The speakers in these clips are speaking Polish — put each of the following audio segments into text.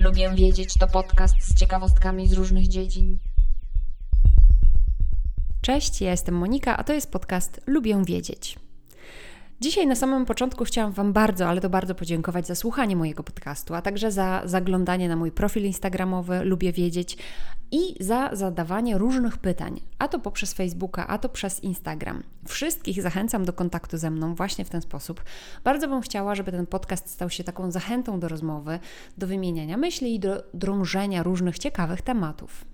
Lubię wiedzieć to podcast z ciekawostkami z różnych dziedzin. Cześć, ja jestem Monika, a to jest podcast Lubię wiedzieć. Dzisiaj na samym początku chciałam Wam bardzo, ale to bardzo podziękować za słuchanie mojego podcastu, a także za zaglądanie na mój profil Instagramowy Lubię Wiedzieć i za zadawanie różnych pytań, a to poprzez Facebooka, a to przez Instagram. Wszystkich zachęcam do kontaktu ze mną właśnie w ten sposób. Bardzo bym chciała, żeby ten podcast stał się taką zachętą do rozmowy, do wymieniania myśli i do drążenia różnych ciekawych tematów.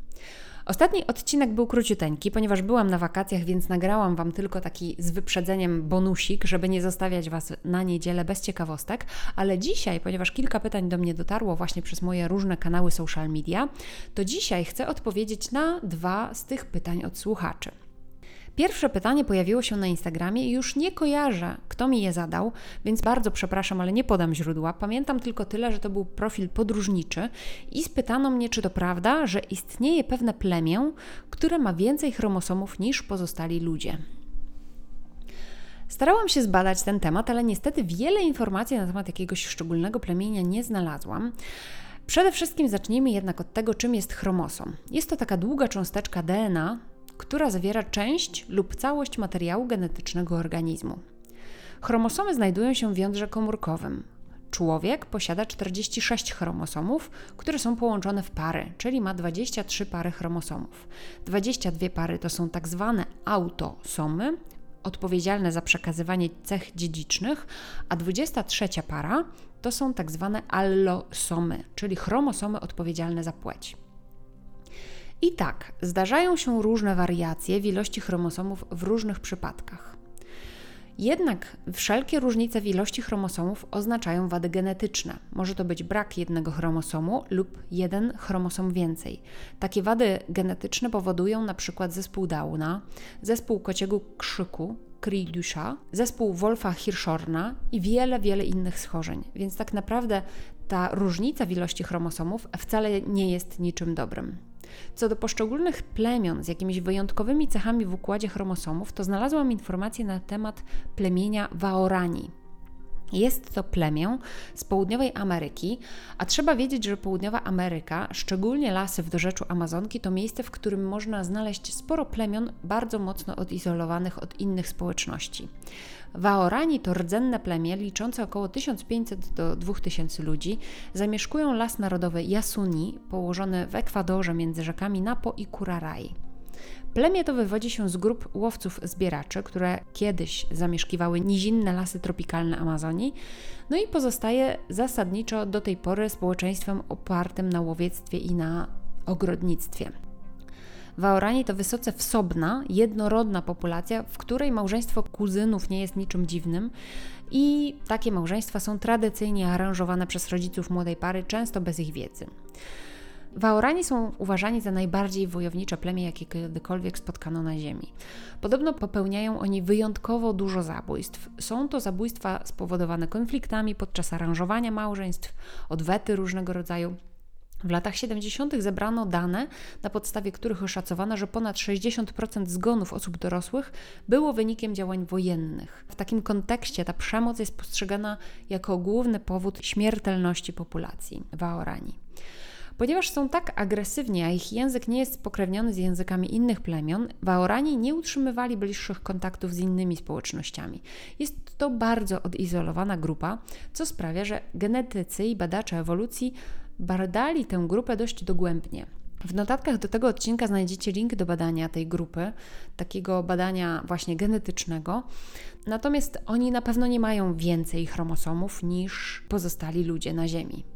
Ostatni odcinek był króciuteńki, ponieważ byłam na wakacjach, więc nagrałam Wam tylko taki z wyprzedzeniem bonusik, żeby nie zostawiać Was na niedzielę bez ciekawostek, ale dzisiaj, ponieważ kilka pytań do mnie dotarło właśnie przez moje różne kanały social media, to dzisiaj chcę odpowiedzieć na dwa z tych pytań od słuchaczy. Pierwsze pytanie pojawiło się na Instagramie i już nie kojarzę, kto mi je zadał, więc bardzo przepraszam, ale nie podam źródła. Pamiętam tylko tyle, że to był profil podróżniczy i spytano mnie, czy to prawda, że istnieje pewne plemię, które ma więcej chromosomów niż pozostali ludzie. Starałam się zbadać ten temat, ale niestety wiele informacji na temat jakiegoś szczególnego plemienia nie znalazłam. Przede wszystkim zacznijmy jednak od tego, czym jest chromosom. Jest to taka długa cząsteczka DNA, która zawiera część lub całość materiału genetycznego organizmu. Chromosomy znajdują się w jądrze komórkowym. Człowiek posiada 46 chromosomów, które są połączone w pary, czyli ma 23 pary chromosomów. 22 pary to są tak zwane autosomy, odpowiedzialne za przekazywanie cech dziedzicznych, a 23 para to są tak zwane allosomy, czyli chromosomy odpowiedzialne za płeć. I tak, zdarzają się różne wariacje w ilości chromosomów w różnych przypadkach. Jednak wszelkie różnice w ilości chromosomów oznaczają wady genetyczne. Może to być brak jednego chromosomu lub jeden chromosom więcej. Takie wady genetyczne powodują przykład zespół Downa, zespół kociego krzyku, Cri-du-chat, zespół Wolfa-Hirschhorna i wiele, wiele innych schorzeń. Więc tak naprawdę ta różnica w ilości chromosomów wcale nie jest niczym dobrym. Co do poszczególnych plemion z jakimiś wyjątkowymi cechami w układzie chromosomów, to znalazłam informacje na temat plemienia Waorani. Jest to plemię z południowej Ameryki, a trzeba wiedzieć, że południowa Ameryka, szczególnie lasy w dorzeczu Amazonki, to miejsce, w którym można znaleźć sporo plemion bardzo mocno odizolowanych od innych społeczności. Waorani to rdzenne plemię liczące około 1500 do 2000 ludzi. Zamieszkują las narodowy Yasuni, położony w Ekwadorze między rzekami Napo i Curaray. Plemię to wywodzi się z grup łowców-zbieraczy, które kiedyś zamieszkiwały nizinne lasy tropikalne Amazonii, no i pozostaje zasadniczo do tej pory społeczeństwem opartym na łowiectwie i na ogrodnictwie. Waorani to wysoce wsobna, jednorodna populacja, w której małżeństwo kuzynów nie jest niczym dziwnym i takie małżeństwa są tradycyjnie aranżowane przez rodziców młodej pary, często bez ich wiedzy. Waorani są uważani za najbardziej wojownicze plemię, jakie kiedykolwiek spotkano na Ziemi. Podobno popełniają oni wyjątkowo dużo zabójstw. Są to zabójstwa spowodowane konfliktami podczas aranżowania małżeństw, odwety różnego rodzaju. W latach 70. zebrano dane, na podstawie których oszacowano, że ponad 60% zgonów osób dorosłych było wynikiem działań wojennych. W takim kontekście ta przemoc jest postrzegana jako główny powód śmiertelności populacji Waorani. Ponieważ są tak agresywni, a ich język nie jest spokrewniony z językami innych plemion, Waorani nie utrzymywali bliższych kontaktów z innymi społecznościami. Jest to bardzo odizolowana grupa, co sprawia, że genetycy i badacze ewolucji badali tę grupę dość dogłębnie. W notatkach do tego odcinka znajdziecie link do badania tej grupy, takiego badania właśnie genetycznego. Natomiast oni na pewno nie mają więcej chromosomów niż pozostali ludzie na Ziemi.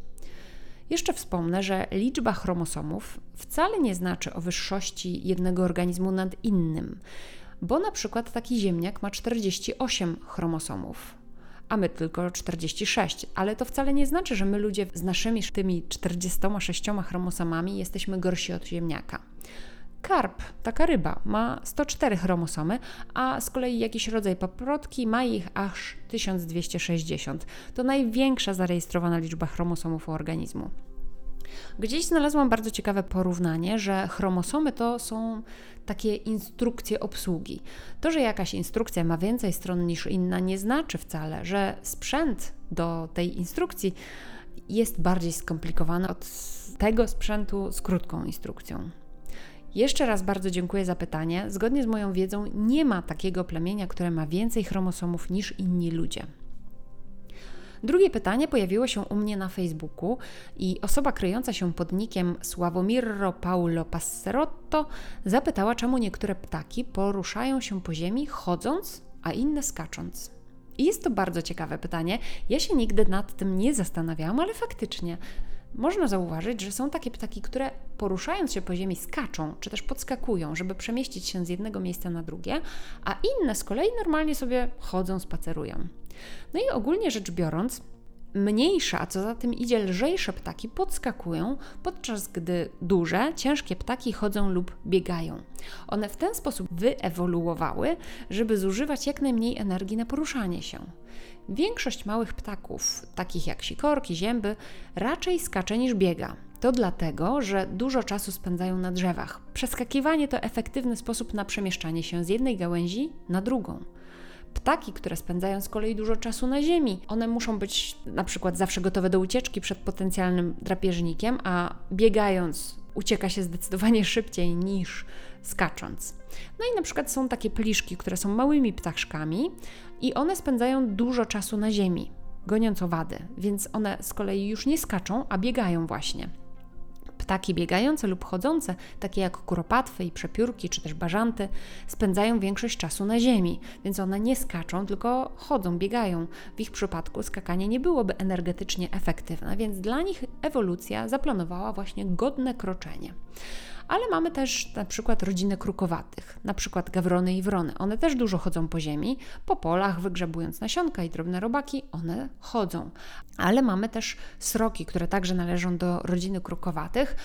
Jeszcze wspomnę, że liczba chromosomów wcale nie znaczy o wyższości jednego organizmu nad innym, bo na przykład taki ziemniak ma 48 chromosomów, a my tylko 46. Ale to wcale nie znaczy, że my ludzie z naszymi tymi 46 chromosomami jesteśmy gorsi od ziemniaka. Karp, taka ryba, ma 104 chromosomy, a z kolei jakiś rodzaj paprotki ma ich aż 1260. To największa zarejestrowana liczba chromosomów u organizmu. Gdzieś znalazłam bardzo ciekawe porównanie, że chromosomy to są takie instrukcje obsługi. To, że jakaś instrukcja ma więcej stron niż inna, nie znaczy wcale, że sprzęt do tej instrukcji jest bardziej skomplikowany od tego sprzętu z krótką instrukcją. Jeszcze raz bardzo dziękuję za pytanie. Zgodnie z moją wiedzą, nie ma takiego plemienia, które ma więcej chromosomów niż inni ludzie. Drugie pytanie pojawiło się u mnie na Facebooku i osoba kryjąca się pod nikiem Sławomirro Paulo Passerotto zapytała, czemu niektóre ptaki poruszają się po ziemi chodząc, a inne skacząc. I jest to bardzo ciekawe pytanie. Ja się nigdy nad tym nie zastanawiałam, ale faktycznie można zauważyć, że są takie ptaki, które poruszając się po ziemi skaczą, czy też podskakują, żeby przemieścić się z jednego miejsca na drugie, a inne z kolei normalnie sobie chodzą, spacerują. No i ogólnie rzecz biorąc, mniejsze, a co za tym idzie lżejsze ptaki podskakują, podczas gdy duże, ciężkie ptaki chodzą lub biegają. One w ten sposób wyewoluowały, żeby zużywać jak najmniej energii na poruszanie się. Większość małych ptaków, takich jak sikorki, zięby, raczej skacze niż biega. To dlatego, że dużo czasu spędzają na drzewach. Przeskakiwanie to efektywny sposób na przemieszczanie się z jednej gałęzi na drugą. Ptaki, które spędzają z kolei dużo czasu na ziemi, one muszą być na przykład zawsze gotowe do ucieczki przed potencjalnym drapieżnikiem, a biegając ucieka się zdecydowanie szybciej niż skacząc. No i na przykład są takie pliszki, które są małymi ptaszkami i one spędzają dużo czasu na ziemi, goniąc owady, więc one z kolei już nie skaczą, a biegają właśnie. Ptaki biegające lub chodzące, takie jak kuropatwy i przepiórki, czy też bażanty, spędzają większość czasu na ziemi, więc one nie skaczą, tylko chodzą, biegają. W ich przypadku skakanie nie byłoby energetycznie efektywne, więc dla nich ewolucja zaplanowała właśnie godne kroczenie ale mamy też na przykład rodzinę krukowatych, na przykład gawrony i wrony. One też dużo chodzą po ziemi, po polach, wygrzebując nasionka i drobne robaki, one chodzą. Ale mamy też sroki, które także należą do rodziny krukowatych.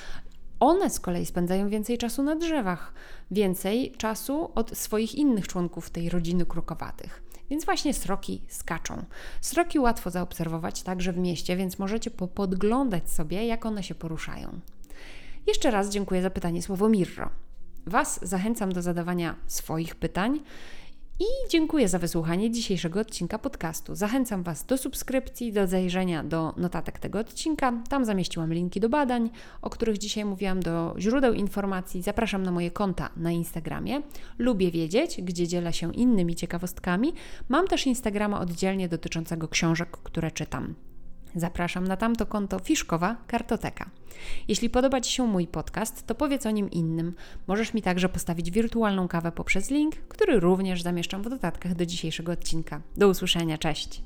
One z kolei spędzają więcej czasu na drzewach, więcej czasu od swoich innych członków tej rodziny krukowatych. Więc właśnie sroki skaczą. Sroki łatwo zaobserwować także w mieście, więc możecie podglądać sobie, jak one się poruszają. Jeszcze raz dziękuję za pytanie słowo Mirro. Was zachęcam do zadawania swoich pytań i dziękuję za wysłuchanie dzisiejszego odcinka podcastu. Zachęcam Was do subskrypcji, do zajrzenia do notatek tego odcinka. Tam zamieściłam linki do badań, o których dzisiaj mówiłam, do źródeł informacji. Zapraszam na moje konta na Instagramie. Lubię wiedzieć, gdzie dzielę się innymi ciekawostkami. Mam też Instagrama oddzielnie dotyczącego książek, które czytam. Zapraszam na tamto konto Fiszkowa Kartoteka. Jeśli podoba Ci się mój podcast, to powiedz o nim innym. Możesz mi także postawić wirtualną kawę poprzez link, który również zamieszczam w dodatkach do dzisiejszego odcinka. Do usłyszenia, cześć!